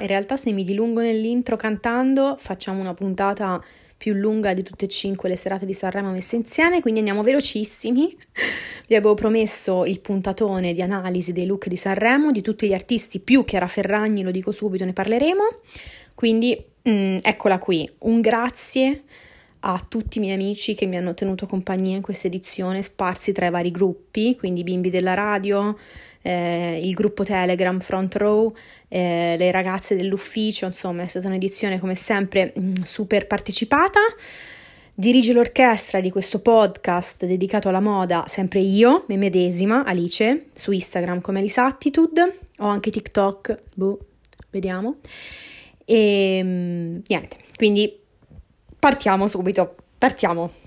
In realtà se mi dilungo nell'intro cantando facciamo una puntata più lunga di tutte e cinque le serate di Sanremo messe insieme, quindi andiamo velocissimi. Vi avevo promesso il puntatone di analisi dei look di Sanremo, di tutti gli artisti, più Chiara Ferragni, lo dico subito, ne parleremo. Quindi mm, eccola qui, un grazie a tutti i miei amici che mi hanno tenuto compagnia in questa edizione, sparsi tra i vari gruppi, quindi bimbi della radio, eh, il gruppo Telegram Front Row, eh, le ragazze dell'ufficio, insomma è stata un'edizione come sempre mm, super partecipata. Dirige l'orchestra di questo podcast dedicato alla moda sempre io, me medesima, Alice, su Instagram come Alisattitude, ho anche TikTok, boh, vediamo. E mm, niente, quindi partiamo subito, partiamo.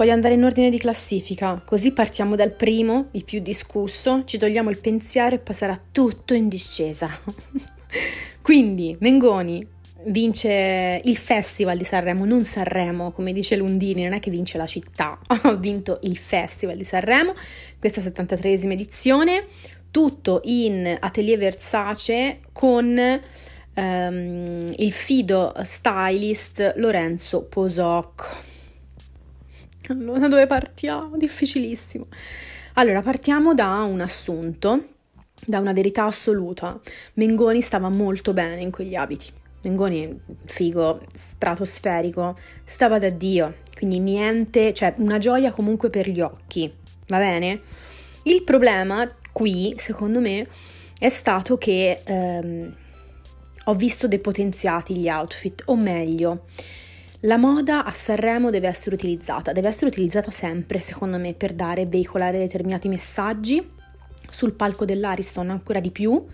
Voglio andare in ordine di classifica, così partiamo dal primo, il più discusso, ci togliamo il pensiero e passerà tutto in discesa. Quindi, Mengoni vince il Festival di Sanremo, non Sanremo, come dice Lundini, non è che vince la città, ha vinto il Festival di Sanremo, questa 73esima edizione, tutto in Atelier Versace con um, il fido stylist Lorenzo Posoc da dove partiamo? Difficilissimo. Allora, partiamo da un assunto, da una verità assoluta. Mengoni stava molto bene in quegli abiti. Mengoni, figo, stratosferico, stava da Dio, quindi niente, cioè una gioia comunque per gli occhi, va bene? Il problema qui, secondo me, è stato che ehm, ho visto depotenziati gli outfit, o meglio, la moda a Sanremo deve essere utilizzata, deve essere utilizzata sempre, secondo me, per dare e veicolare determinati messaggi. Sul palco dell'Ariston ancora di più.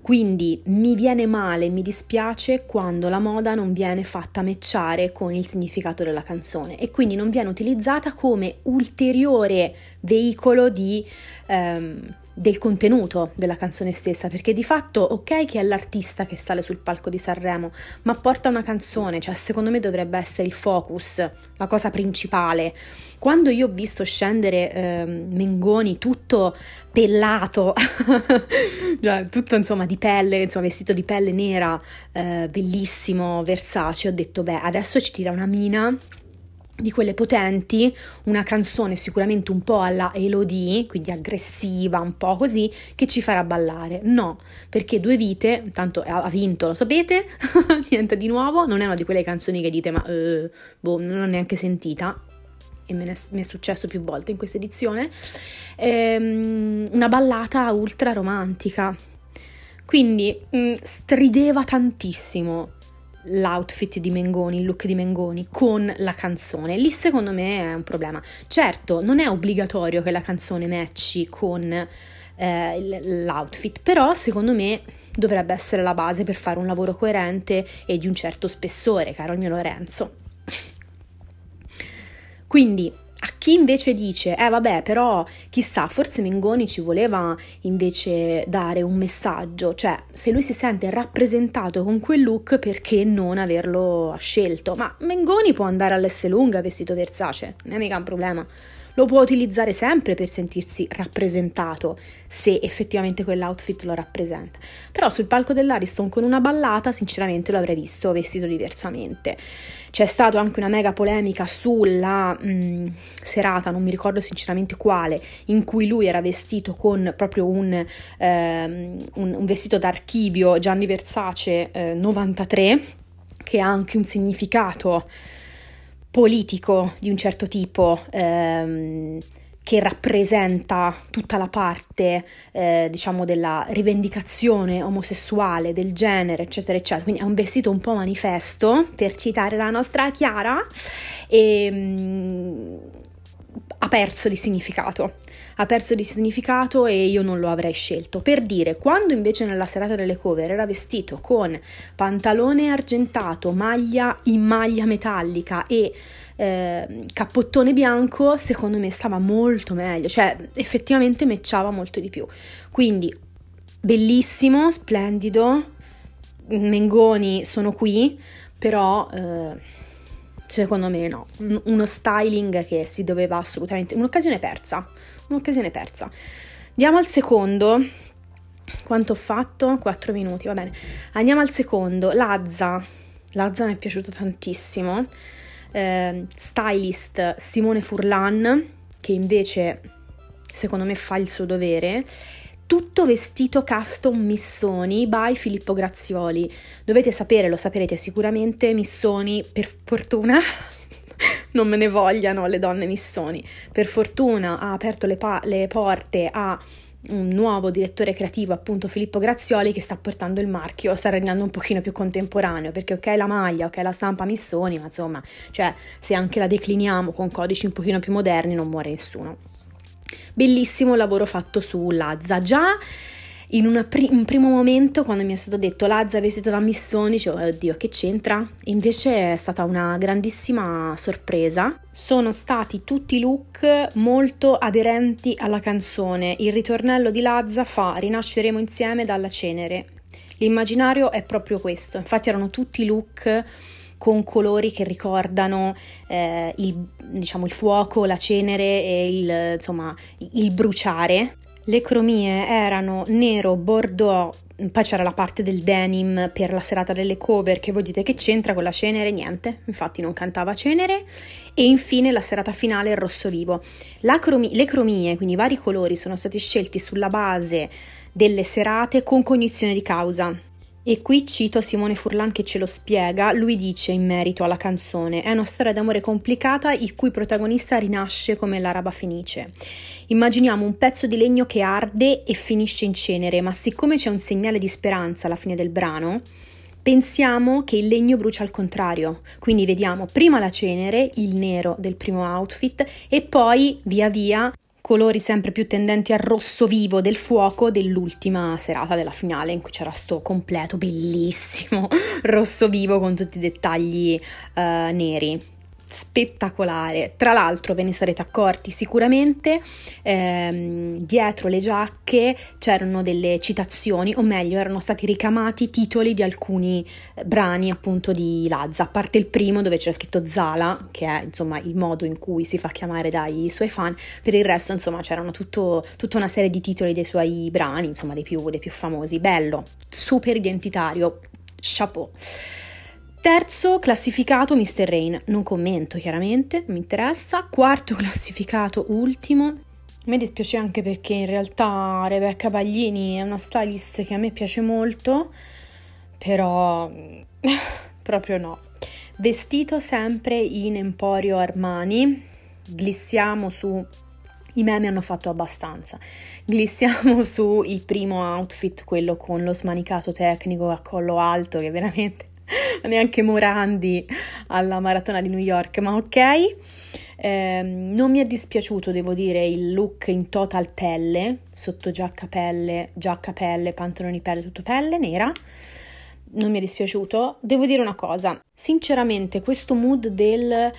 Quindi mi viene male, mi dispiace quando la moda non viene fatta matchare con il significato della canzone e quindi non viene utilizzata come ulteriore veicolo di ehm, del contenuto della canzone stessa, perché di fatto ok che è l'artista che sale sul palco di Sanremo, ma porta una canzone, cioè secondo me dovrebbe essere il focus, la cosa principale. Quando io ho visto scendere eh, Mengoni tutto pellato, cioè, tutto insomma di pelle, insomma vestito di pelle nera, eh, bellissimo, Versace, ho detto beh adesso ci tira una mina di quelle potenti, una canzone sicuramente un po' alla Elodie, quindi aggressiva, un po' così, che ci farà ballare. No, perché Due Vite, tanto ha vinto, lo sapete, niente di nuovo, non è una di quelle canzoni che dite ma uh, boh, non l'ho neanche sentita, e me ne mi è successo più volte in questa edizione, ehm, una ballata ultra romantica. Quindi mh, mm, strideva tantissimo l'outfit di Mengoni, il look di Mengoni con la canzone. Lì secondo me è un problema. Certo, non è obbligatorio che la canzone matchi con eh, l'outfit, però secondo me dovrebbe essere la base per fare un lavoro coerente e di un certo spessore, caro mio Lorenzo. Quindi a chi invece dice, eh vabbè, però chissà, forse Mengoni ci voleva invece dare un messaggio, cioè se lui si sente rappresentato con quel look, perché non averlo scelto? Ma Mengoni può andare all'Esselunga vestito Versace, non è mica un problema lo può utilizzare sempre per sentirsi rappresentato, se effettivamente quell'outfit lo rappresenta. Però sul palco dell'Ariston con una ballata, sinceramente lo avrei visto vestito diversamente. C'è stata anche una mega polemica sulla mh, mm, serata, non mi ricordo sinceramente quale, in cui lui era vestito con proprio un, ehm, un, un vestito d'archivio Gianni Versace eh, 93, che ha anche un significato politico di un certo tipo ehm, che rappresenta tutta la parte, eh, diciamo, della rivendicazione omosessuale, del genere, eccetera, eccetera. Quindi è un vestito un po' manifesto, per citare la nostra Chiara, e mh, ha perso di significato ha perso di significato e io non lo avrei scelto. Per dire, quando invece nella serata delle cover era vestito con pantalone argentato, maglia in maglia metallica e eh, cappottone bianco, secondo me stava molto meglio, cioè effettivamente matchava molto di più. Quindi bellissimo, splendido, Mengoni sono qui, però eh, secondo me no, uno styling che si doveva assolutamente, un'occasione persa, un'occasione persa. Andiamo al secondo, quanto ho fatto? 4 minuti, va bene. Andiamo al secondo, Lazza, Lazza mi è piaciuto tantissimo, eh, stylist Simone Furlan, che invece secondo me fa il suo dovere, tutto vestito custom Missoni by Filippo Grazioli. Dovete sapere, lo saprete sicuramente, Missoni, per fortuna, non me ne vogliano le donne Missoni, per fortuna ha aperto le, pa- le porte a un nuovo direttore creativo, appunto Filippo Grazioli, che sta portando il marchio, sta rendendo un pochino più contemporaneo, perché ok la maglia, ok la stampa Missoni, ma insomma, cioè se anche la decliniamo con codici un pochino più moderni non muore nessuno. Bellissimo lavoro fatto su Lazza. Già in pri- un primo momento, quando mi è stato detto Lazza vestito da Missoni, dicevo, oddio, che c'entra? Invece è stata una grandissima sorpresa. Sono stati tutti look molto aderenti alla canzone. Il ritornello di Lazza fa Rinasceremo insieme dalla cenere. L'immaginario è proprio questo. Infatti erano tutti look con colori che ricordano eh, il, diciamo, il fuoco, la cenere e il, insomma, il bruciare. Le cromie erano nero, bordeaux, poi c'era la parte del denim per la serata delle cover che voi dite che c'entra con la cenere, niente, infatti non cantava cenere e infine la serata finale il rosso vivo. Cromi- le cromie, quindi i vari colori, sono stati scelti sulla base delle serate con cognizione di causa. E qui cito Simone Furlan che ce lo spiega, lui dice in merito alla canzone, è una storia d'amore complicata il cui protagonista rinasce come l'araba fenice. Immaginiamo un pezzo di legno che arde e finisce in cenere, ma siccome c'è un segnale di speranza alla fine del brano, pensiamo che il legno brucia al contrario. Quindi vediamo prima la cenere, il nero del primo outfit, e poi via via colori sempre più tendenti al rosso vivo del fuoco dell'ultima serata della finale in cui c'era sto completo bellissimo rosso vivo con tutti i dettagli uh, neri spettacolare. Tra l'altro ve ne sarete accorti sicuramente, ehm, dietro le giacche c'erano delle citazioni, o meglio erano stati ricamati titoli di alcuni eh, brani appunto di Lazza, a parte il primo dove c'era scritto Zala, che è insomma il modo in cui si fa chiamare dai suoi fan, per il resto insomma c'erano tutto, tutta una serie di titoli dei suoi brani, insomma dei più, dei più famosi, bello, super identitario, chapeau. Terzo classificato Mr. Rain, non commento chiaramente, mi interessa. Quarto classificato ultimo. Mi dispiace anche perché in realtà Rebecca Baglini è una stylist che a me piace molto, però proprio no. Vestito sempre in Emporio Armani, glissiamo su i meme hanno fatto abbastanza. Glissiamo su il primo outfit, quello con lo smanicato tecnico a collo alto, che veramente neanche Morandi alla maratona di New York, ma ok. Eh, non mi è dispiaciuto, devo dire, il look in total pelle, sotto giacca pelle, giacca pelle, pantaloni pelle, tutto pelle, nera. Non mi è dispiaciuto. Devo dire una cosa, sinceramente questo mood del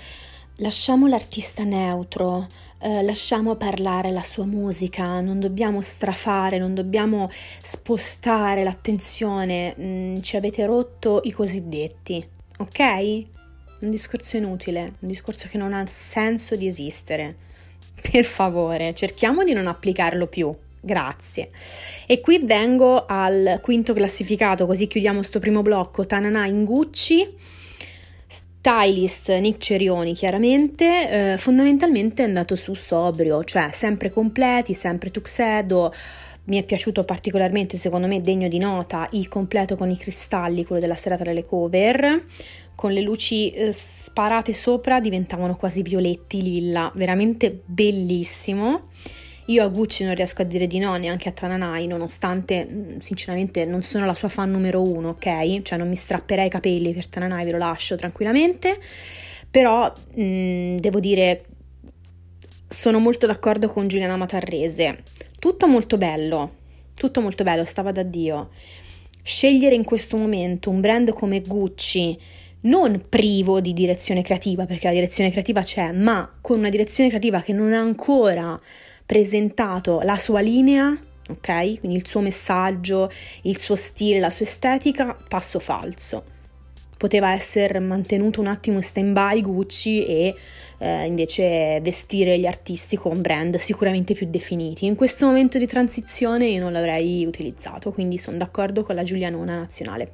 lasciamo l'artista neutro, eh, lasciamo parlare la sua musica, non dobbiamo strafare, non dobbiamo spostare l'attenzione, mm, ci avete rotto i cosiddetti, ok? Un discorso inutile, un discorso che non ha senso di esistere. Per favore, cerchiamo di non applicarlo più. Grazie. E qui vengo al quinto classificato, così chiudiamo sto primo blocco. Tananà in Gucci stylist Nick Cerioni chiaramente, eh, fondamentalmente è andato su sobrio, cioè sempre completi, sempre tuxedo. Mi è piaciuto particolarmente, secondo me degno di nota, il completo con i cristalli, quello della serata delle cover, con le luci eh, sparate sopra diventavano quasi violetti lilla, veramente bellissimo. Io a Gucci non riesco a dire di no neanche a Tananai, nonostante sinceramente non sono la sua fan numero uno, ok? Cioè non mi strapperei i capelli per Tananai, ve lo lascio tranquillamente. Però mh, devo dire, sono molto d'accordo con Giuliana Matarrese. Tutto molto bello, tutto molto bello, stava da Dio. Scegliere in questo momento un brand come Gucci non privo di direzione creativa, perché la direzione creativa c'è, ma con una direzione creativa che non ha ancora presentato la sua linea, ok? Quindi il suo messaggio, il suo stile, la sua estetica, passo falso. poteva essere mantenuto un attimo in stand by Gucci e eh, invece vestire gli artisti con brand sicuramente più definiti. In questo momento di transizione io non l'avrei utilizzato, quindi sono d'accordo con la Giulianona nazionale.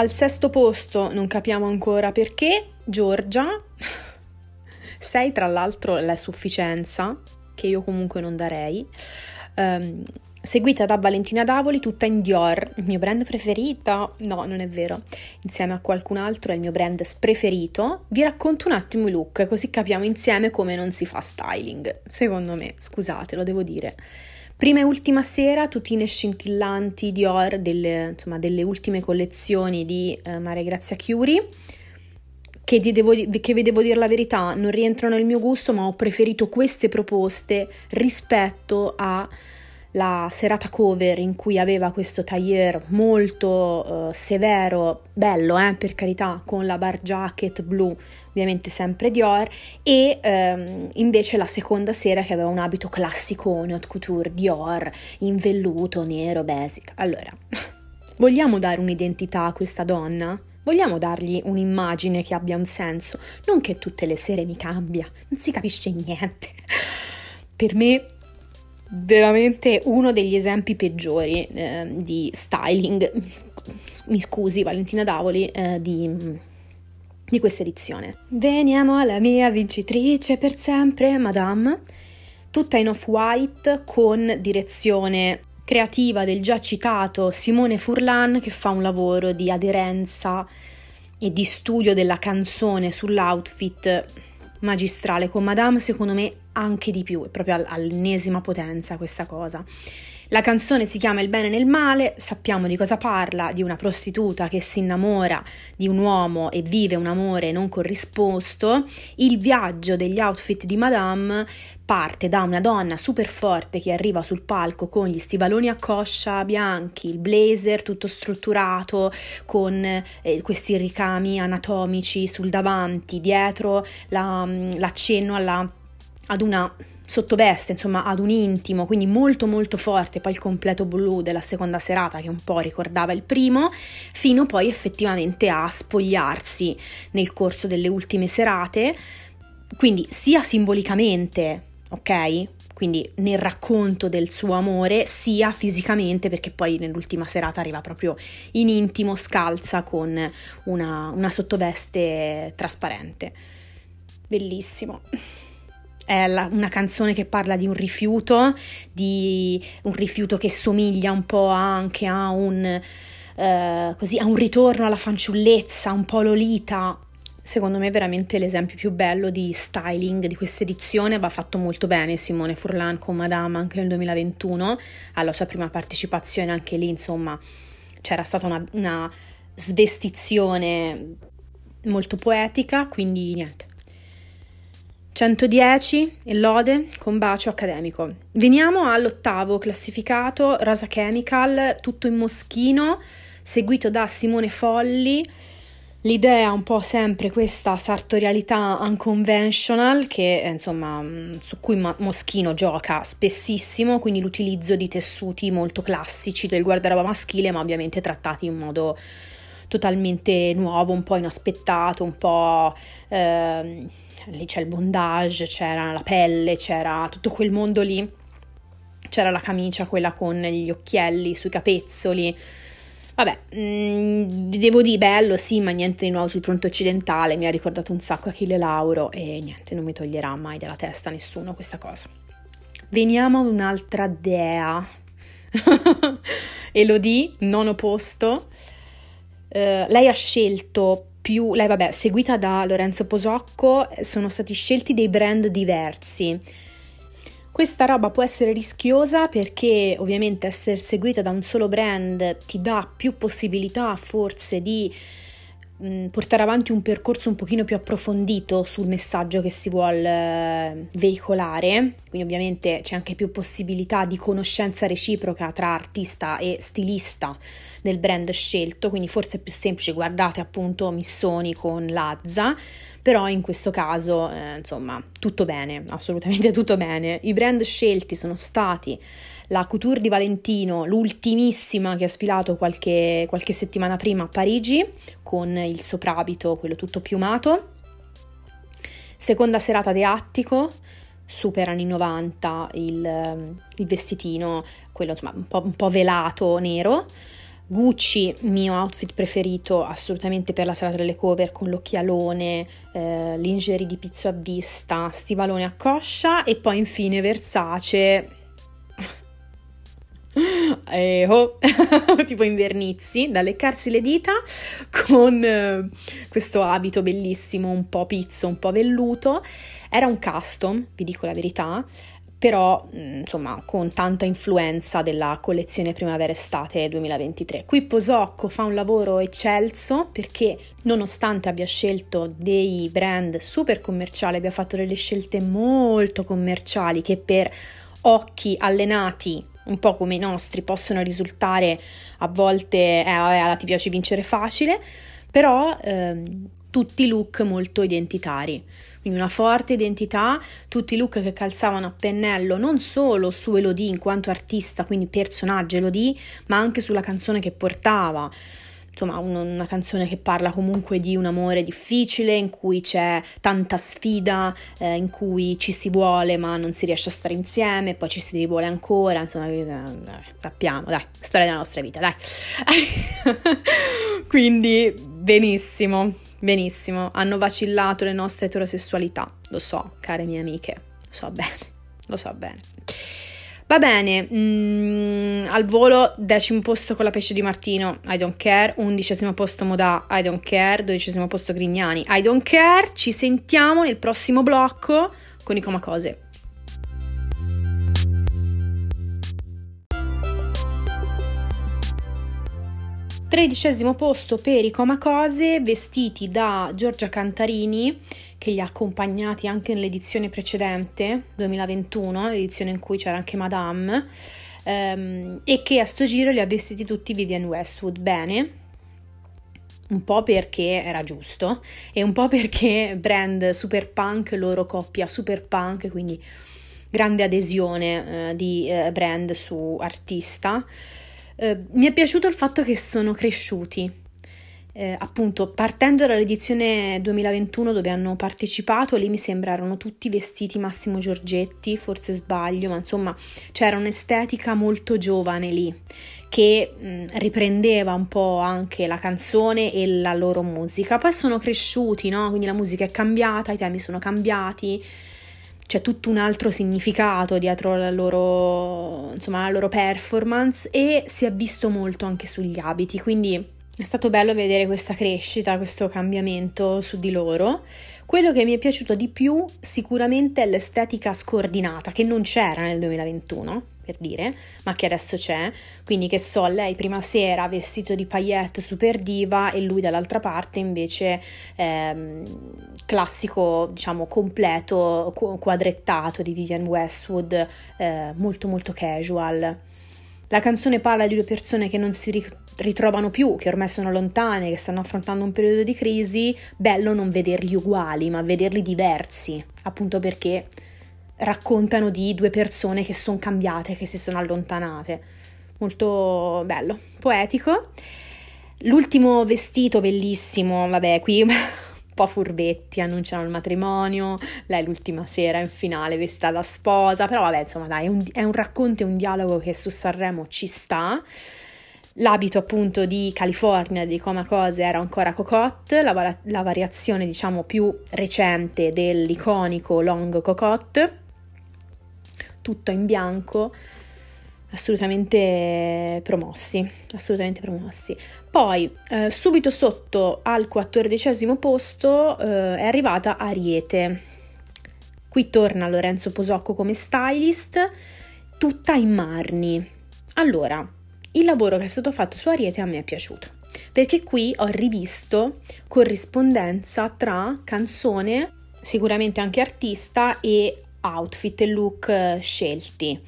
Al sesto posto, non capiamo ancora perché, Giorgia. Sei tra l'altro la sufficienza, che io comunque non darei. Um, seguita da Valentina Davoli, tutta in Dior, il mio brand preferito. No, non è vero. Insieme a qualcun altro è il mio brand preferito. Vi racconto un attimo i look, così capiamo insieme come non si fa styling. Secondo me, scusate, lo devo dire. Prima e ultima sera, tutine scintillanti Dior delle, insomma, delle ultime collezioni di eh, Maria Grazia Chiuri. Che, devo, che vi devo dire la verità, non rientrano nel mio gusto, ma ho preferito queste proposte rispetto a la serata cover in cui aveva questo tailleur molto uh, severo, bello eh, per carità, con la bar jacket blu, ovviamente sempre Dior, e um, invece la seconda sera che aveva un abito classico haute couture Dior, in velluto, nero, basic. Allora, vogliamo dare un'identità a questa donna? Vogliamo dargli un'immagine che abbia un senso, non che tutte le sere mi cambia, non si capisce niente. Per me veramente uno degli esempi peggiori eh, di styling, mi scusi Valentina Davoli, eh, di, di questa edizione. Veniamo alla mia vincitrice per sempre, Madame, tutta in off-white con direzione creativa del già citato Simone Furlan che fa un lavoro di aderenza e di studio della canzone sull'outfit magistrale con Madame secondo me anche di più, è proprio all'ennesima potenza questa cosa. La canzone si chiama Il bene nel male, sappiamo di cosa parla, di una prostituta che si innamora di un uomo e vive un amore non corrisposto. Il viaggio degli outfit di Madame parte da una donna super forte che arriva sul palco con gli stivaloni a coscia bianchi, il blazer tutto strutturato con eh, questi ricami anatomici sul davanti, dietro la, l'accenno alla ad una sottoveste, insomma, ad un intimo, quindi molto molto forte, poi il completo blu della seconda serata che un po' ricordava il primo, fino poi effettivamente a spogliarsi nel corso delle ultime serate, quindi sia simbolicamente, ok? Quindi nel racconto del suo amore, sia fisicamente, perché poi nell'ultima serata arriva proprio in intimo, scalza con una, una sottoveste trasparente. Bellissimo è la, una canzone che parla di un rifiuto, di un rifiuto che somiglia un po' anche a un, eh, così, a un ritorno alla fanciullezza, un po' lolita. Secondo me è veramente l'esempio più bello di styling di questa edizione, va fatto molto bene Simone Furlan con Madame anche nel 2021, alla sua prima partecipazione anche lì insomma c'era stata una, una svestizione molto poetica, quindi niente, 110 e lode con bacio accademico. Veniamo all'ottavo classificato, Rosa Chemical, tutto in moschino, seguito da Simone Folli. L'idea un po' sempre questa sartorialità unconventional che insomma su cui Moschino gioca spessissimo, quindi l'utilizzo di tessuti molto classici del guardaroba maschile, ma ovviamente trattati in modo totalmente nuovo, un po' inaspettato, un po' eh, lì c'è il bondage, c'era la pelle, c'era tutto quel mondo lì. C'era la camicia, quella con gli occhielli sui capezzoli. Vabbè, mh, mm, devo dire bello, sì, ma niente di nuovo sul fronte occidentale. Mi ha ricordato un sacco Achille Lauro e niente, non mi toglierà mai dalla testa nessuno questa cosa. Veniamo ad un'altra dea. Elodie, nono posto. Uh, lei ha scelto più, lei vabbè, seguita da Lorenzo Posocco, sono stati scelti dei brand diversi. Questa roba può essere rischiosa perché ovviamente essere seguita da un solo brand ti dà più possibilità forse di mh, portare avanti un percorso un pochino più approfondito sul messaggio che si vuole eh, veicolare, quindi ovviamente c'è anche più possibilità di conoscenza reciproca tra artista e stilista del brand scelto, quindi forse è più semplice, guardate appunto Missoni con Lazza, però in questo caso eh, insomma tutto bene, assolutamente tutto bene. I brand scelti sono stati la Couture di Valentino, l'ultimissima che ha sfilato qualche, qualche settimana prima a Parigi con il soprabito, quello tutto piumato. Seconda serata di Attico, super anni 90, il, il vestitino, quello insomma un po', un po' velato, nero. Gucci, mio outfit preferito assolutamente per la serata delle cover con l'occhialone, eh, lingerie di pizzo a vista, stivalone a coscia e poi infine Versace. e oh, tipo invernizi, da leccarsi le dita con eh, questo abito bellissimo, un po' pizzo, un po' velluto. Era un custom, vi dico la verità, però mm, insomma con tanta influenza della collezione primavera-estate 2023. Qui Posocco fa un lavoro eccelso perché nonostante abbia scelto dei brand super commerciali, abbia fatto delle scelte molto commerciali che per occhi allenati un po' come i nostri possono risultare a volte eh, vabbè, ti piace vincere facile, però ehm, tutti look molto identitari quindi una forte identità, tutti i look che calzavano a pennello non solo su Elodie in quanto artista, quindi personaggio Elodie, ma anche sulla canzone che portava insomma una canzone che parla comunque di un amore difficile, in cui c'è tanta sfida, eh, in cui ci si vuole ma non si riesce a stare insieme, poi ci si rivuole ancora, insomma eh, sappiamo, dai, storia della nostra vita, dai. Quindi benissimo. Benissimo, hanno vacillato le nostre eterosessualità, lo so, care mie amiche, lo so bene, lo so bene. Va bene, mm, al volo decimo posto con la pesce di Martino, I don't care, undicesimo posto Modà, I don't care, dodicesimo posto Grignani, I don't care, ci sentiamo nel prossimo blocco con i Comacose. Tredicesimo posto per i Comacose vestiti da Giorgia Cantarini che li ha accompagnati anche nell'edizione precedente, 2021, l'edizione in cui c'era anche Madame, ehm, e che a sto giro li ha vestiti tutti Vivian Westwood. Bene, un po' perché era giusto e un po' perché brand super punk, loro coppia super punk, quindi grande adesione eh, di eh, brand su artista. Eh, mi è piaciuto il fatto che sono cresciuti. Eh, appunto, partendo dall'edizione 2021 dove hanno partecipato, lì mi sembrarono tutti vestiti Massimo Giorgetti, forse sbaglio, ma insomma c'era un'estetica molto giovane lì che mh, riprendeva un po' anche la canzone e la loro musica. Poi sono cresciuti, no? Quindi la musica è cambiata, i temi sono cambiati c'è tutto un altro significato dietro la loro, insomma, la loro performance e si è visto molto anche sugli abiti, quindi è stato bello vedere questa crescita, questo cambiamento su di loro. Quello che mi è piaciuto di più sicuramente è l'estetica scordinata, che non c'era nel 2021, per dire, ma che adesso c'è. Quindi che so, lei prima sera vestito di paillette super diva e lui dall'altra parte invece ehm, classico, diciamo, completo, quadrettato di Vivian Westwood, eh, molto molto casual. La canzone parla di due persone che non si ritrovano più, che ormai sono lontane, che stanno affrontando un periodo di crisi, bello non vederli uguali, ma vederli diversi, appunto perché raccontano di due persone che sono cambiate, che si sono allontanate. Molto bello, poetico. L'ultimo vestito bellissimo, vabbè, qui un po' furbetti, annunciano il matrimonio, lei l'ultima sera in finale vestita da sposa, però vabbè, insomma, dai, è un, è un racconto e un dialogo che su Sanremo ci sta. L'abito appunto di California di Coma Cose era ancora cocotte, la, la variazione diciamo più recente dell'iconico long cocotte, tutto in bianco, assolutamente promossi, assolutamente promossi. Poi eh, subito sotto al quattordicesimo posto eh, è arrivata Ariete. Qui torna Lorenzo Posocco come stylist, tutta in marni. Allora, il lavoro che è stato fatto su Ariete a me è piaciuto perché qui ho rivisto corrispondenza tra canzone, sicuramente anche artista e outfit e look eh, scelti.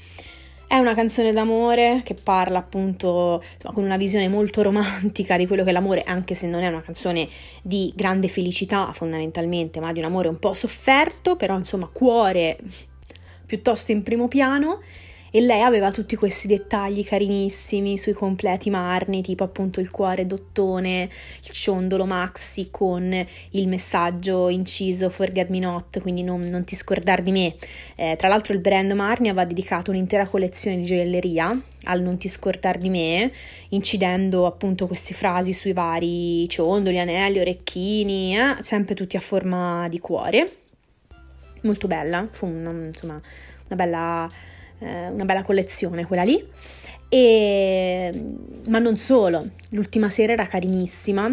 È una canzone d'amore che parla appunto con una visione molto romantica di quello che è l'amore, anche se non è una canzone di grande felicità fondamentalmente, ma di un amore un po' sofferto, però insomma cuore piuttosto in primo piano e lei aveva tutti questi dettagli carinissimi sui completi marni, tipo appunto il cuore dottone, il ciondolo maxi con il messaggio inciso Forget Me Not, quindi non, non ti scordar di me. Eh, tra l'altro il brand Marni aveva dedicato un'intera collezione di gioielleria al non ti scordar di me, incidendo appunto queste frasi sui vari ciondoli, anelli, orecchini, eh, sempre tutti a forma di cuore. Molto bella, fu una, insomma una bella eh, una bella collezione quella lì. E, ma non solo, l'ultima sera era carinissima,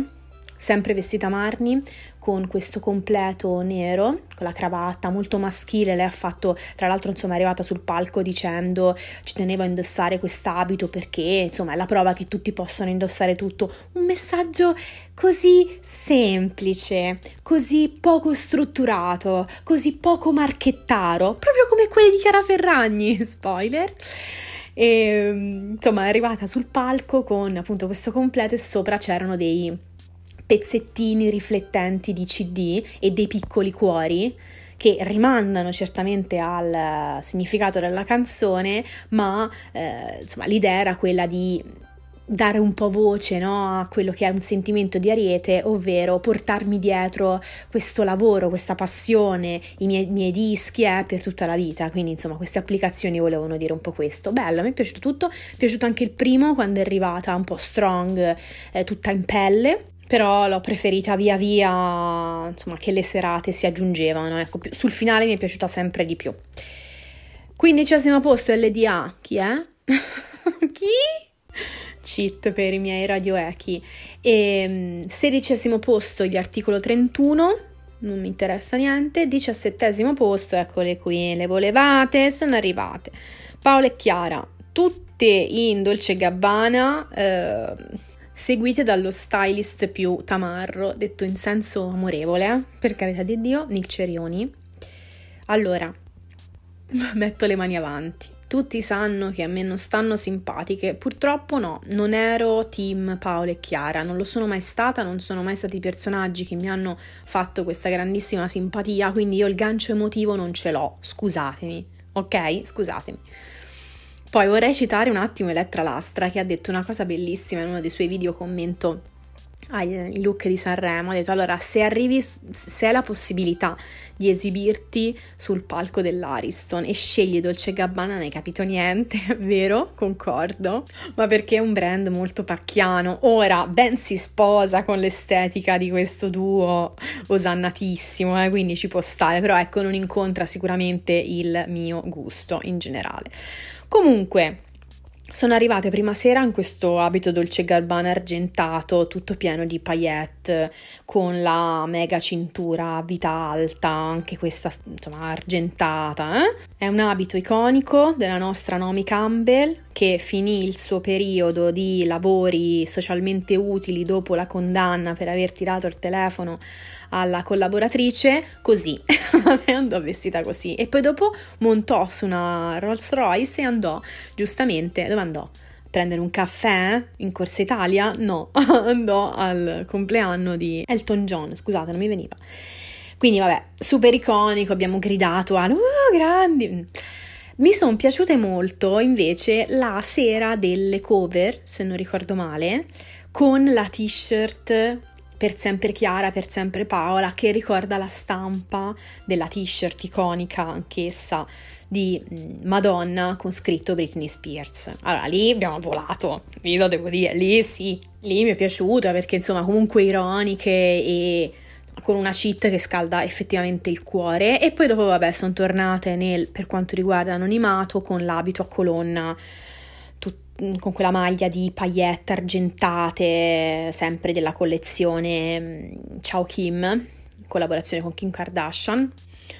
sempre vestita Marni, con questo completo nero, con la cravatta molto maschile. Lei ha fatto, tra l'altro, insomma, è arrivata sul palco dicendo ci tenevo a indossare quest'abito perché, insomma, è la prova che tutti possono indossare tutto. Un messaggio così semplice, così poco strutturato, così poco marchettaro, proprio come quelli di Chiara Ferragni, spoiler. E, insomma, è arrivata sul palco con appunto questo completo e sopra c'erano dei pezzettini riflettenti di CD e dei piccoli cuori che rimandano certamente al significato della canzone, ma eh, insomma l'idea era quella di dare un po' voce no, a quello che è un sentimento di Ariete, ovvero portarmi dietro questo lavoro, questa passione, i miei, miei dischi eh, per tutta la vita. Quindi, insomma, queste applicazioni volevano dire un po' questo. Bello, mi è piaciuto tutto. Mi è piaciuto anche il primo quando è arrivata un po' strong, eh, tutta in pelle però l'ho preferita via via, insomma, che le serate si aggiungevano, ecco, sul finale mi è piaciuta sempre di più. Quindicesimo posto LDA, chi è? chi? Cheat per i miei radio echi. E ehm, sedicesimo posto gli articolo 31, non mi interessa niente. Diciassettesimo posto, eccole qui, le volevate, sono arrivate. Paola e Chiara, tutte in Dolce Gabbana. Eh, seguite dallo stylist più tamarro, detto in senso amorevole, per carità di Dio, Nick Cerioni. Allora, metto le mani avanti. Tutti sanno che a me non stanno simpatiche, purtroppo no, non ero team Paola e Chiara, non lo sono mai stata, non sono mai stati personaggi che mi hanno fatto questa grandissima simpatia, quindi io il gancio emotivo non ce l'ho, scusatemi, ok? Scusatemi. Poi vorrei citare un attimo Elettra Lastra che ha detto una cosa bellissima in uno dei suoi video commento ai look di Sanremo, ha detto allora se arrivi, se hai la possibilità di esibirti sul palco dell'Ariston e scegli Dolce Gabbana non hai capito niente, vero? Concordo, ma perché è un brand molto pacchiano, ora ben si sposa con l'estetica di questo duo osannatissimo, eh, quindi ci può stare, però ecco non incontra sicuramente il mio gusto in generale. Comunque, sono arrivate prima sera in questo abito dolce gabbana argentato, tutto pieno di paillette, con la mega cintura a vita alta, anche questa insomma argentata. Eh? È un abito iconico della nostra Nomi Campbell che finì il suo periodo di lavori socialmente utili dopo la condanna per aver tirato il telefono alla collaboratrice così, andò vestita così e poi dopo montò su una Rolls Royce e andò giustamente, dove andò? prendere un caffè in Corsa Italia? No, andò al compleanno di Elton John, scusate, non mi veniva. Quindi vabbè, super iconico, abbiamo gridato a grandi. Mi sono piaciute molto invece la sera delle cover, se non ricordo male, con la t-shirt per sempre Chiara, per sempre Paola, che ricorda la stampa della t-shirt iconica anch'essa di mm, Madonna con scritto Britney Spears. Allora lì abbiamo volato, lì lo devo dire, lì sì, lì mi è piaciuta perché insomma comunque ironiche e con una cheat che scalda effettivamente il cuore e poi dopo vabbè sono tornate nel, per quanto riguarda anonimato con l'abito a colonna Mm, con quella maglia di paillette argentate, sempre della collezione mm, Ciao Kim, in collaborazione con Kim Kardashian.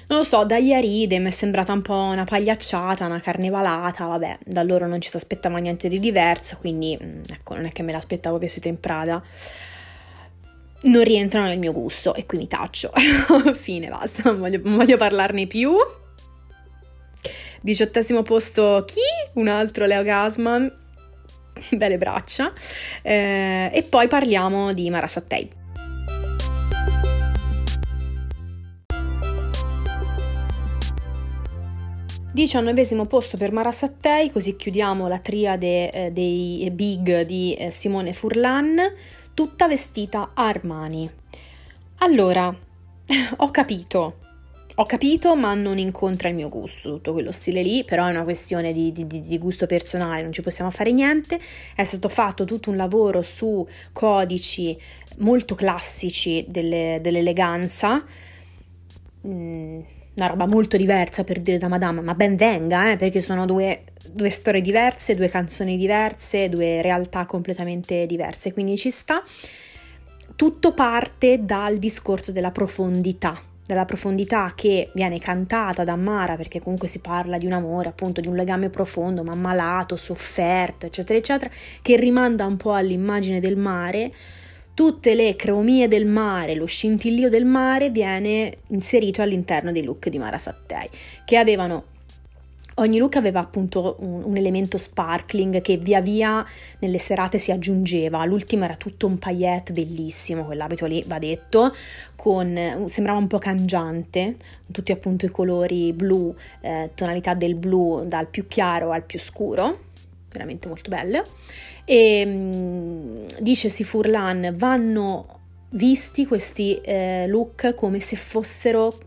non lo so, da Yaride mi è sembrata un po' una pagliacciata, una carnevalata, vabbè, da loro non ci si aspettava niente di diverso, quindi mm, ecco, non è che me l'aspettavo vestita in Prada. Non rientrano nel mio gusto e qui mi taccio. Fine, basta, non voglio, non voglio parlarne più. Diciottesimo posto chi? Un altro Leo Gasman, belle braccia. Eh, e poi parliamo di Mara Sattei. Diciannovesimo posto per Mara Sattei, così chiudiamo la triade eh, dei big di eh, Simone Furlan, tutta vestita Armani. Allora, ho capito, ho capito, ma non incontra il mio gusto, tutto quello stile lì, però è una questione di, di, di, gusto personale, non ci possiamo fare niente. È stato fatto tutto un lavoro su codici molto classici delle, dell'eleganza. Mm una roba molto diversa per dire da Madame, ma ben venga, eh, perché sono due, due storie diverse, due canzoni diverse, due realtà completamente diverse, quindi ci sta. Tutto parte dal discorso della profondità, della profondità che viene cantata da Mara, perché comunque si parla di un amore, appunto di un legame profondo, ma malato, sofferto, eccetera, eccetera, che rimanda un po' all'immagine del mare tutte le cromie del mare, lo scintillio del mare viene inserito all'interno dei look di Mara Sattei, che avevano Ogni look aveva appunto un, un, elemento sparkling che via via nelle serate si aggiungeva. L'ultimo era tutto un paillette bellissimo, quell'abito lì va detto, con, sembrava un po' cangiante, tutti appunto i colori blu, eh, tonalità del blu dal più chiaro al più scuro, veramente molto belle. E mm, dice Sifurlan, vanno visti questi eh, look come se fossero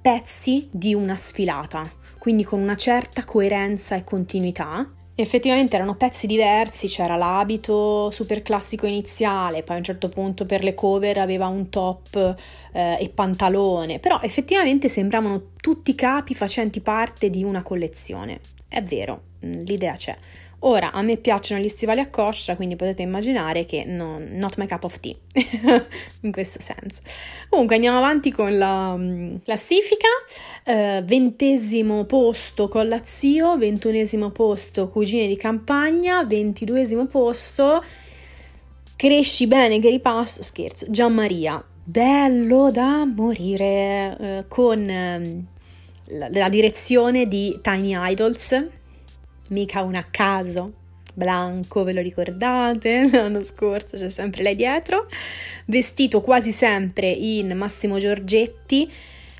pezzi di una sfilata, quindi con una certa coerenza e continuità. Effettivamente erano pezzi diversi, c'era l'abito super classico iniziale, poi a un certo punto per le cover aveva un top eh, e pantalone, però effettivamente sembravano tutti capi facenti parte di una collezione. È vero, mm, l'idea c'è. Ora, a me piacciono gli stivali a coscia, quindi potete immaginare che non, not my cup of tea, in questo senso. Comunque andiamo avanti con la um, classifica. Uh, ventesimo posto Collazio, ventunesimo posto Cugine di Campagna, ventiduesimo posto Cresci bene Gary Pass, scherzo, Gianmaria. Bello da morire, uh, con la, la direzione di Tiny Idols, mica un a caso. Blanco, ve lo ricordate? L'anno scorso c'è sempre lei dietro. Vestito quasi sempre in Massimo Giorgetti.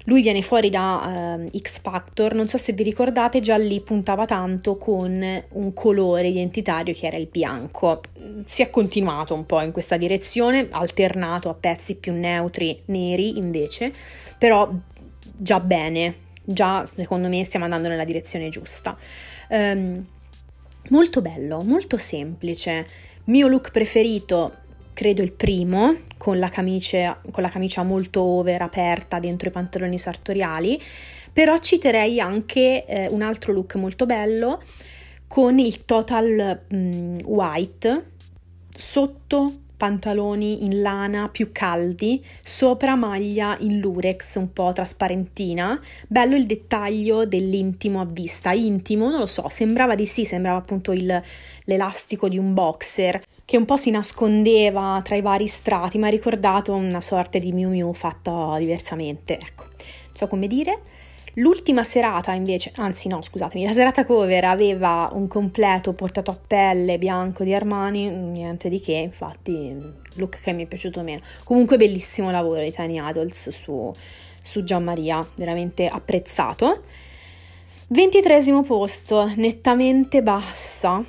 Lui viene fuori da uh, X Factor, non so se vi ricordate, già lì puntava tanto con un colore identitario che era il bianco. Si è continuato un po' in questa direzione, alternato a pezzi più neutri, neri invece, però già bene, già secondo me stiamo andando nella direzione giusta. Um, molto bello, molto semplice. Mio look preferito, credo il primo, con la camicia, con la camicia molto over aperta dentro i pantaloni sartoriali, però citerei anche eh, un altro look molto bello con il total mm, white sotto pantaloni in lana più caldi, sopra maglia in lurex un po' trasparentina. Bello il dettaglio dell'intimo a vista, intimo, non lo so, sembrava di sì, sembrava appunto il, l'elastico di un boxer che un po' si nascondeva tra i vari strati, mi ha ricordato una sorta di Miu Miu fatta diversamente, ecco, non so come dire. L'ultima serata invece, anzi no scusatemi, la serata cover aveva un completo portato a pelle bianco di Armani, niente di che, infatti look che mi è piaciuto meno. Comunque bellissimo lavoro di Tiny Adults su, su Gianmaria, veramente apprezzato. Ventitresimo posto, nettamente bassa,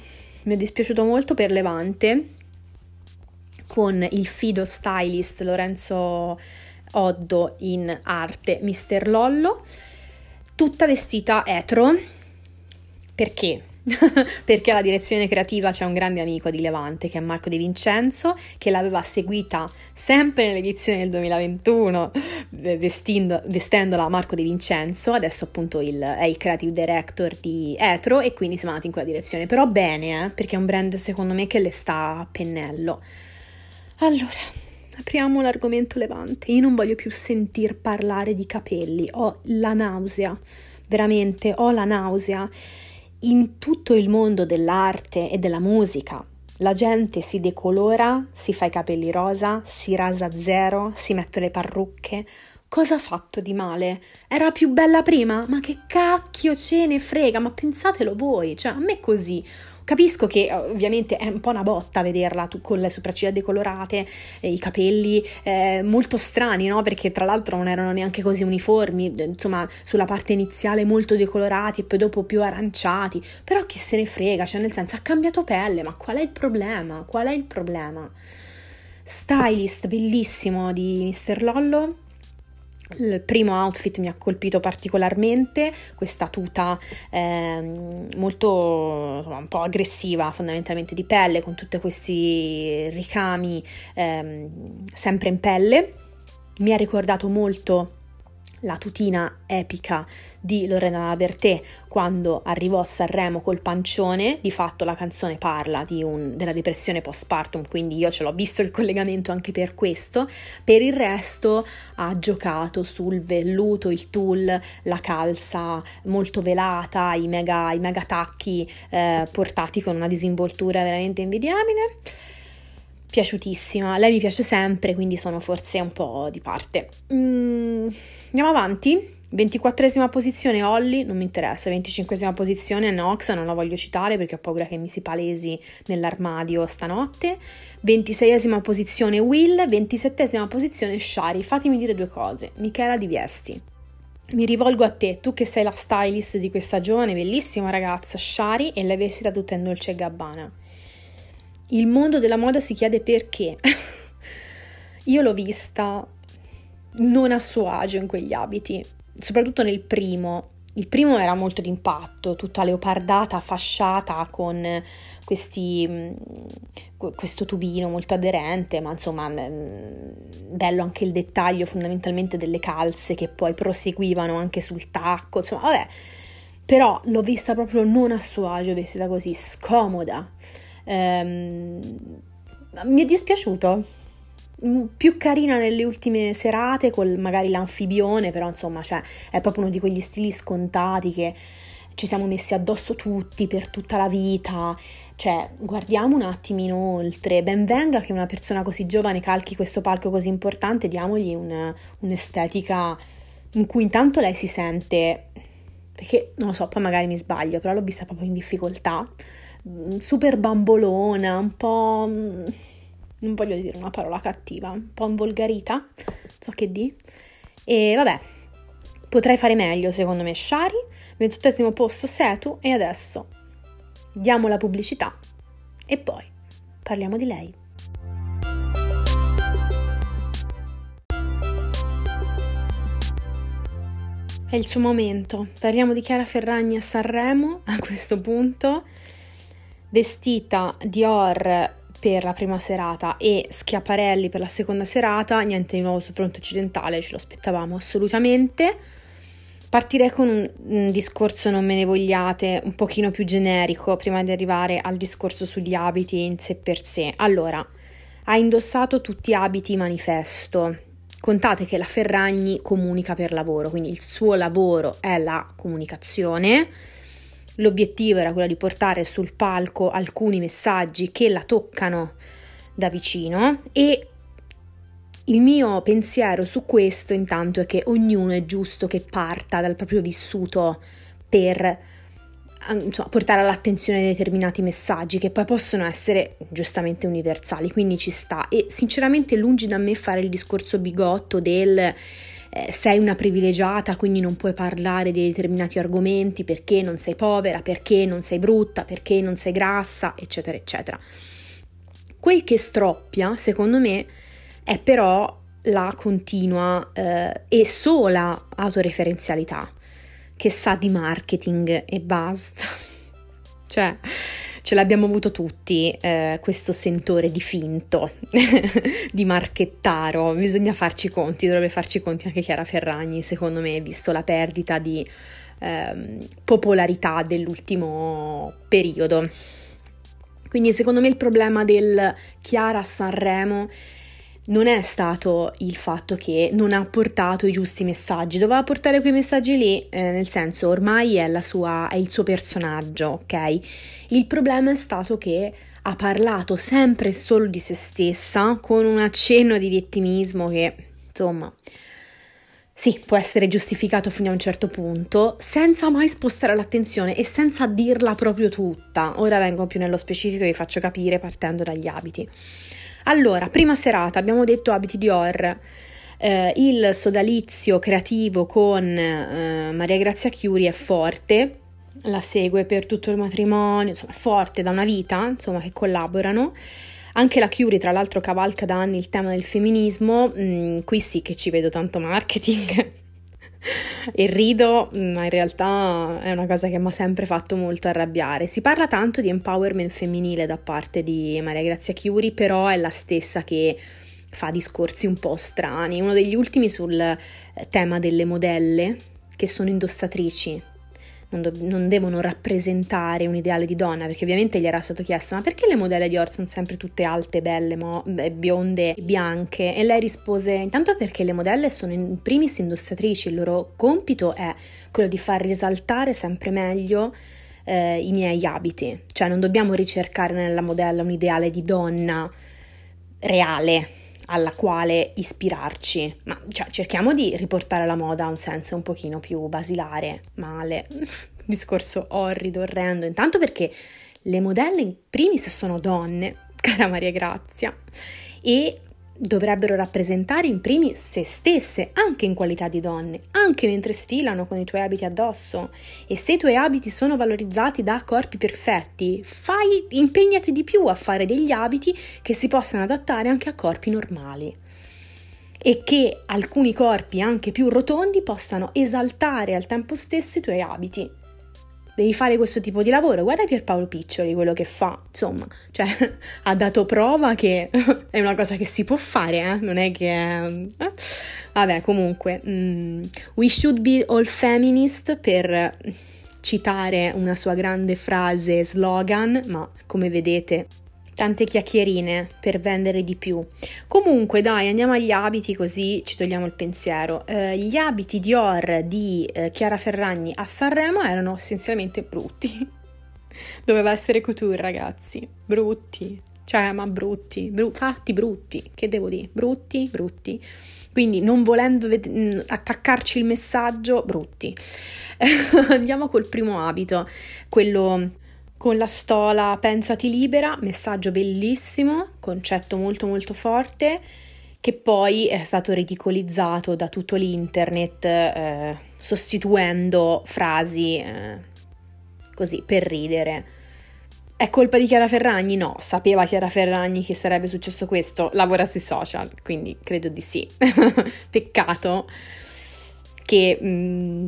mi è dispiaciuto molto per Levante, con il fido stylist Lorenzo Oddo in arte Mister Lollo tutta vestita etro. Perché? perché alla direzione creativa c'è un grande amico di Levante che è Marco De Vincenzo che l'aveva seguita sempre nell'edizione del 2021 vestendo, vestendola Marco De Vincenzo adesso appunto il, è il creative director di Etro e quindi siamo andati in quella direzione però bene eh, perché è un brand secondo me che le sta a pennello allora apriamo l'argomento levante. Io non voglio più sentir parlare di capelli, ho la nausea, veramente ho la nausea. In tutto il mondo dell'arte e della musica, la gente si decolora, si fa i capelli rosa, si rasa a zero, si mette le parrucche. Cosa ha fatto di male? Era più bella prima? Ma che cacchio ce ne frega? Ma pensatelo voi, cioè a me così. Capisco che ovviamente è un po' una botta vederla tu, con le sopracciglia decolorate, eh, i capelli eh, molto strani, no? Perché tra l'altro non erano neanche così uniformi, insomma, sulla parte iniziale molto decolorati e poi dopo più aranciati. Però chi se ne frega, cioè nel senso ha cambiato pelle, ma qual è il problema? Qual è il problema? Stylist bellissimo di Mr. Lollo il primo outfit mi ha colpito particolarmente, questa tuta eh, molto un po' aggressiva, fondamentalmente di pelle, con tutti questi ricami eh, sempre in pelle. Mi ha ricordato molto la tutina epica di Lorena Bertè quando arrivò a Sanremo col pancione, di fatto la canzone parla un, della depressione postpartum, quindi io ce l'ho visto il collegamento anche per questo, per il resto ha giocato sul velluto, il tulle, la calza molto velata, i mega, i mega tacchi eh, portati con una disinvoltura veramente invidiabile piaciutissima. Lei mi piace sempre, quindi sono forse un po' di parte. Mm, andiamo avanti. 24esima posizione Holly, non mi interessa, 25esima posizione Nox, non la voglio citare perché ho paura che mi si palesi nell'armadio stanotte, 26esima posizione Will, 27esima posizione Shari, fatemi dire due cose, Michela Di Viesti. Mi rivolgo a te, tu che sei la stylist di questa giovane, bellissima ragazza Shari e l'hai vestita tutta in Dolce Gabbana. Il mondo della moda si chiede perché. Io l'ho vista non a suo agio in quegli abiti, soprattutto nel primo. Il primo era molto d'impatto, tutta leopardata, fasciata con questi, mm, questo tubino molto aderente, ma insomma mm, bello anche il dettaglio fondamentalmente delle calze che poi proseguivano anche sul tacco, insomma vabbè, però l'ho vista proprio non a suo agio, vestita così, scomoda. Ehm, mi è dispiaciuto. Mm, più carina nelle ultime serate, con magari l'anfibione, però insomma, cioè, è proprio uno di quegli stili scontati che ci siamo messi addosso tutti per tutta la vita. Cioè, guardiamo un attimino oltre. Ben venga che una persona così giovane calchi questo palco così importante, diamogli una, un'estetica in cui intanto lei si sente, perché non lo so, poi magari mi sbaglio, però l'ho vista proprio in difficoltà Mm, super bambolona, un po'... Non voglio dire una parola cattiva, un po' involgarita, so che di. E vabbè, potrei fare meglio secondo me. Shari, 28 posto Setu e adesso diamo la pubblicità e poi parliamo di lei. È il suo momento. Parliamo di Chiara Ferragni a Sanremo a questo punto vestita Dior per la prima serata e Schiaparelli per la seconda serata, niente di nuovo sul fronte occidentale, ce lo aspettavamo assolutamente. Partirei con un, un, discorso, non me ne vogliate, un pochino più generico prima di arrivare al discorso sugli abiti in sé per sé. Allora, ha indossato tutti abiti manifesto. Contate che la Ferragni comunica per lavoro, quindi il suo lavoro è la comunicazione L'obiettivo era quello di portare sul palco alcuni messaggi che la toccano da vicino e il mio pensiero su questo intanto è che ognuno è giusto che parta dal proprio vissuto per insomma, portare all'attenzione determinati messaggi che poi possono essere giustamente universali, quindi ci sta. E sinceramente lungi da me fare il discorso bigotto del eh, sei una privilegiata, quindi non puoi parlare di determinati argomenti perché non sei povera, perché non sei brutta, perché non sei grassa, eccetera, eccetera. Quel che stroppia, secondo me, è però la continua eh, e sola autoreferenzialità che sa di marketing e basta. cioè, ce l'abbiamo avuto tutti eh, questo sentore di finto, di marchettaro, bisogna farci conti, dovrebbe farci conti anche Chiara Ferragni, secondo me, visto la perdita di eh, popolarità dell'ultimo periodo. Quindi secondo me il problema del Chiara Sanremo non è stato il fatto che non ha portato i giusti messaggi, doveva portare quei messaggi lì, eh, nel senso ormai è, sua, è il suo personaggio, ok? Il problema è stato che ha parlato sempre solo di se stessa con un accenno di vittimismo che, insomma, sì, può essere giustificato fino a un certo punto, senza mai spostare l'attenzione e senza dirla proprio tutta. Ora vengo più nello specifico e vi faccio capire partendo dagli abiti. Allora, prima serata abbiamo detto abiti Dior. Eh, il sodalizio creativo con eh, Maria Grazia Chiuri è forte, la segue per tutto il matrimonio, insomma, è forte da una vita, insomma, che collaborano. Anche la Curie, tra l'altro, cavalca da anni il tema del femminismo. Mm, qui sì che ci vedo tanto marketing e rido, ma in realtà è una cosa che mi ha sempre fatto molto arrabbiare. Si parla tanto di empowerment femminile da parte di Maria Grazia Chiuri, però è la stessa che fa discorsi un po' strani. Uno degli ultimi sul eh, tema delle modelle che sono indossatrici non, do- non, devono rappresentare un ideale di donna, perché ovviamente gli era stato chiesto ma perché le modelle di Dior sono sempre tutte alte, belle, mo- bionde bianche? E lei rispose intanto perché le modelle sono in primis indossatrici, il loro compito è quello di far risaltare sempre meglio eh, i miei abiti, cioè non dobbiamo ricercare nella modella un ideale di donna reale, alla quale ispirarci, ma cioè, cerchiamo di riportare la moda a un senso un pochino più basilare, male, discorso orrido, orrendo, intanto perché le modelle in primis sono donne, cara Maria Grazia, e dovrebbero rappresentare in primis se stesse, anche in qualità di donne, anche mentre sfilano con i tuoi abiti addosso. E se i tuoi abiti sono valorizzati da corpi perfetti, fai, impegnati di più a fare degli abiti che si possano adattare anche a corpi normali. E che alcuni corpi anche più rotondi possano esaltare al tempo stesso i tuoi abiti devi fare questo tipo di lavoro. Guarda Pierpaolo Piccioli, quello che fa, insomma, cioè ha dato prova che è una cosa che si può fare, eh? non è che... Eh? Vabbè, comunque, mm, we should be all feminist per citare una sua grande frase slogan, ma come vedete tante chiacchierine per vendere di più. Comunque, dai, andiamo agli abiti così ci togliamo il pensiero. Eh, gli abiti Dior di eh, Chiara Ferragni a Sanremo erano essenzialmente brutti. Doveva essere couture, ragazzi. Brutti. Cioè, ma brutti, bru- fatti brutti, che devo dire? Brutti, brutti. Quindi non volendo ved- mm, attaccarci il messaggio, brutti. Andiamo col primo abito, quello con la stola Pensati libera, messaggio bellissimo, concetto molto molto forte, che poi è stato ridicolizzato da tutto l'internet eh, sostituendo frasi eh, così per ridere. È colpa di Chiara Ferragni? No, sapeva Chiara Ferragni che sarebbe successo questo, lavora sui social, quindi credo di sì. Peccato che... Mh, mm,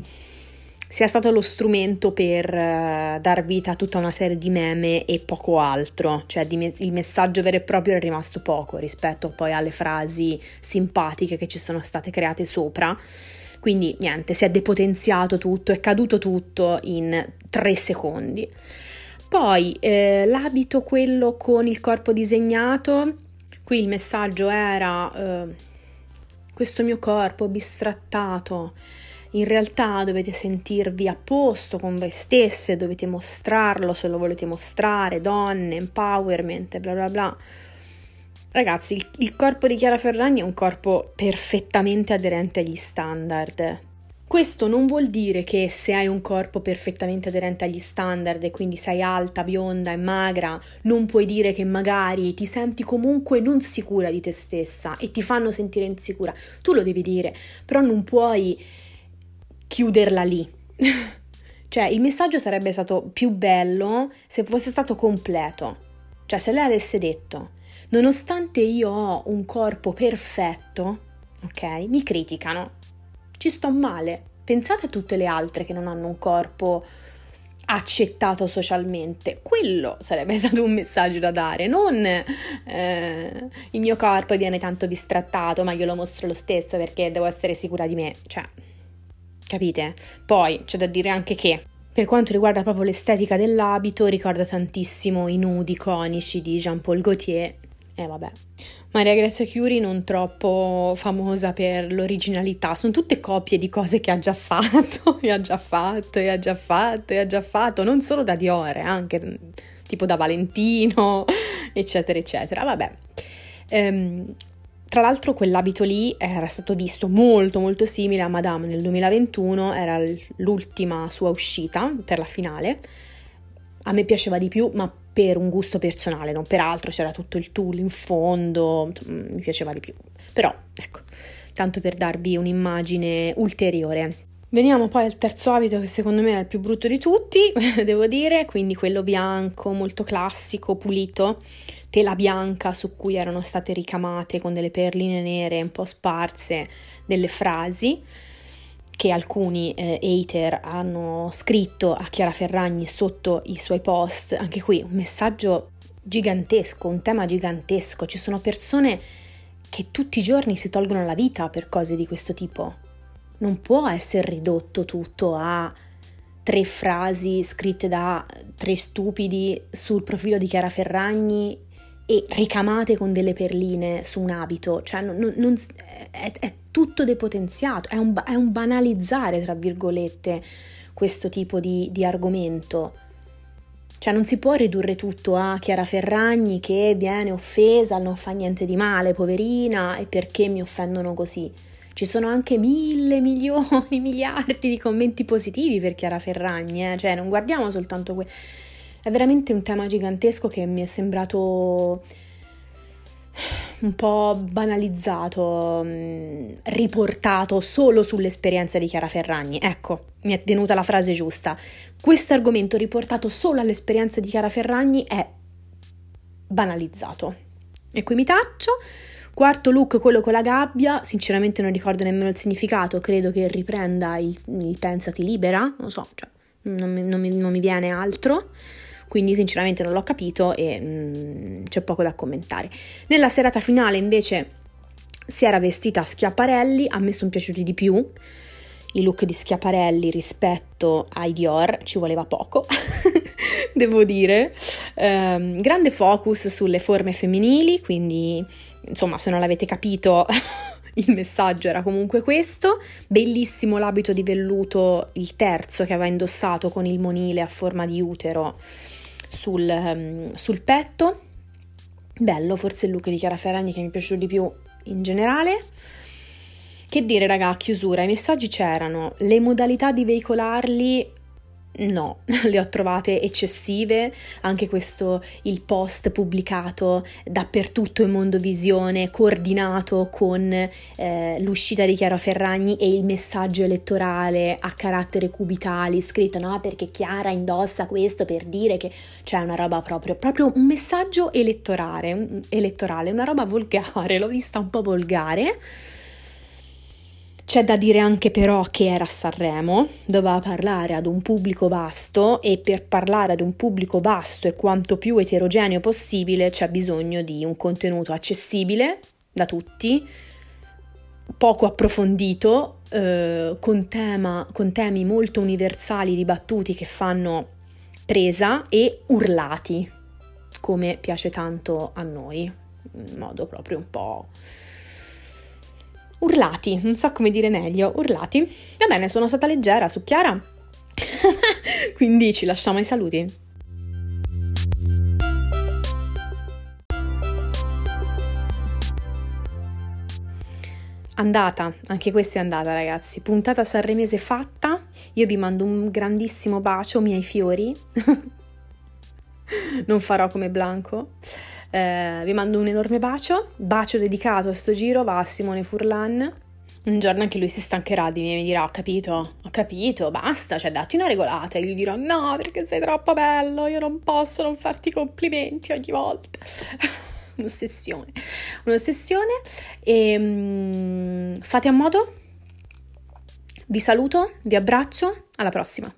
sia stato lo strumento per uh, dar vita a tutta una serie di meme e poco altro, cioè me- il messaggio vero e proprio è rimasto poco rispetto poi alle frasi simpatiche che ci sono state create sopra. Quindi niente, si è depotenziato tutto, è caduto tutto in tre secondi. Poi eh, l'abito, quello con il corpo disegnato, qui il messaggio era eh, questo mio corpo bistrattato in realtà dovete sentirvi a posto con voi stesse, dovete mostrarlo se lo volete mostrare, donne, empowerment, bla bla bla. Ragazzi, il, il corpo di Chiara Ferragni è un corpo perfettamente aderente agli standard. Questo non vuol dire che se hai un corpo perfettamente aderente agli standard e quindi sei alta, bionda e magra, non puoi dire che magari ti senti comunque non sicura di te stessa e ti fanno sentire insicura. Tu lo devi dire, però non puoi chiuderla lì. cioè, il messaggio sarebbe stato più bello se fosse stato completo. Cioè, se lei avesse detto, nonostante io ho un corpo perfetto, ok, mi criticano, ci sto male. Pensate a tutte le altre che non hanno un corpo accettato socialmente. Quello sarebbe stato un messaggio da dare, non eh, il mio corpo viene tanto bistrattato, ma io lo mostro lo stesso perché devo essere sicura di me. Cioè, capite? Poi c'è da dire anche che per quanto riguarda proprio l'estetica dell'abito, ricorda tantissimo i nudi iconici di Jean-Paul Gaultier. E eh, vabbè, Maria Grazia Chiuri non troppo famosa per l'originalità, sono tutte copie di cose che ha già fatto, e ha già fatto, e ha già fatto, e ha già fatto, non solo da Dior, eh, anche tipo da Valentino, eccetera, eccetera. Vabbè. Ehm, tra l'altro quell'abito lì era stato visto molto molto simile a Madame nel 2021, era l'ultima sua uscita per la finale. A me piaceva di più, ma per un gusto personale, non per altro, c'era tutto il tool in fondo, mi piaceva di più. Però, ecco, tanto per darvi un'immagine ulteriore. Veniamo poi al terzo abito che secondo me era il più brutto di tutti, devo dire, quindi quello bianco, molto classico, pulito, tela bianca su cui erano state ricamate con delle perline nere un po' sparse delle frasi che alcuni eh, hater hanno scritto a Chiara Ferragni sotto i suoi post, anche qui un messaggio gigantesco, un tema gigantesco, ci sono persone che tutti i giorni si tolgono la vita per cose di questo tipo. Non può essere ridotto tutto a tre frasi scritte da tre stupidi sul profilo di Chiara Ferragni e ricamate con delle perline su un abito, cioè non, non, è, è, tutto depotenziato, è un, è un, banalizzare, tra virgolette, questo tipo di, di argomento. Cioè non si può ridurre tutto a Chiara Ferragni che viene offesa, non fa niente di male, poverina, e perché mi offendono così. Ci sono anche mille, milioni, miliardi di commenti positivi per Chiara Ferragni, eh? cioè non guardiamo soltanto quello è veramente un tema gigantesco che mi è sembrato un po' banalizzato, mm, riportato solo sull'esperienza di Chiara Ferragni. Ecco, mi è venuta la frase giusta. Questo argomento riportato solo all'esperienza di Chiara Ferragni è banalizzato. E qui mi taccio. Quarto look, quello con la gabbia, sinceramente non ricordo nemmeno il significato, credo che riprenda il, il pensati libera, non so, cioè, non, mi, non, mi, non mi viene altro quindi sinceramente non l'ho capito e mm, c'è poco da commentare. Nella serata finale invece si era vestita a Schiaparelli, a me sono piaciuti di più i look di Schiaparelli rispetto ai Dior, ci voleva poco, devo dire. Um, grande focus sulle forme femminili, quindi insomma se non l'avete capito il messaggio era comunque questo. Bellissimo l'abito di velluto, il terzo che aveva indossato con il monile a forma di utero sul, um, sul petto. Bello, forse il look di Chiara Ferragni che mi è piaciuto di più in generale. Che dire, raga, a chiusura, i messaggi c'erano, le modalità di veicolarli No, le ho trovate eccessive, anche questo il post pubblicato dappertutto in Mondovisione, coordinato con eh, l'uscita di Chiara Ferragni e il messaggio elettorale a carattere cubitali, scritto no perché Chiara indossa questo per dire che c'è una roba proprio, proprio un messaggio elettorale, elettorale, una roba volgare, l'ho vista un po' volgare c'è da dire anche però che era a Sanremo, doveva parlare ad un pubblico vasto e per parlare ad un pubblico vasto e quanto più eterogeneo possibile c'è bisogno di un contenuto accessibile da tutti, poco approfondito, eh, con, tema, con temi molto universali, dibattuti che fanno presa e urlati, come piace tanto a noi, in modo proprio un po' urlati, non so come dire meglio, urlati. Va bene, sono stata leggera su Chiara, quindi ci lasciamo ai saluti. Andata, anche questa è andata ragazzi, puntata sanremese fatta, io vi mando un grandissimo bacio, miei fiori, non farò come Blanco. Eh, vi mando un enorme bacio, bacio dedicato a sto giro, va a Simone Furlan. Un giorno anche lui si stancherà di me e mi dirà: Ho capito, ho capito, basta, cioè datti una regolata. E gli dirò: No, perché sei troppo bello, io non posso non farti complimenti ogni volta. un'ossessione, un'ossessione. E um, fate a modo. Vi saluto, vi abbraccio, alla prossima.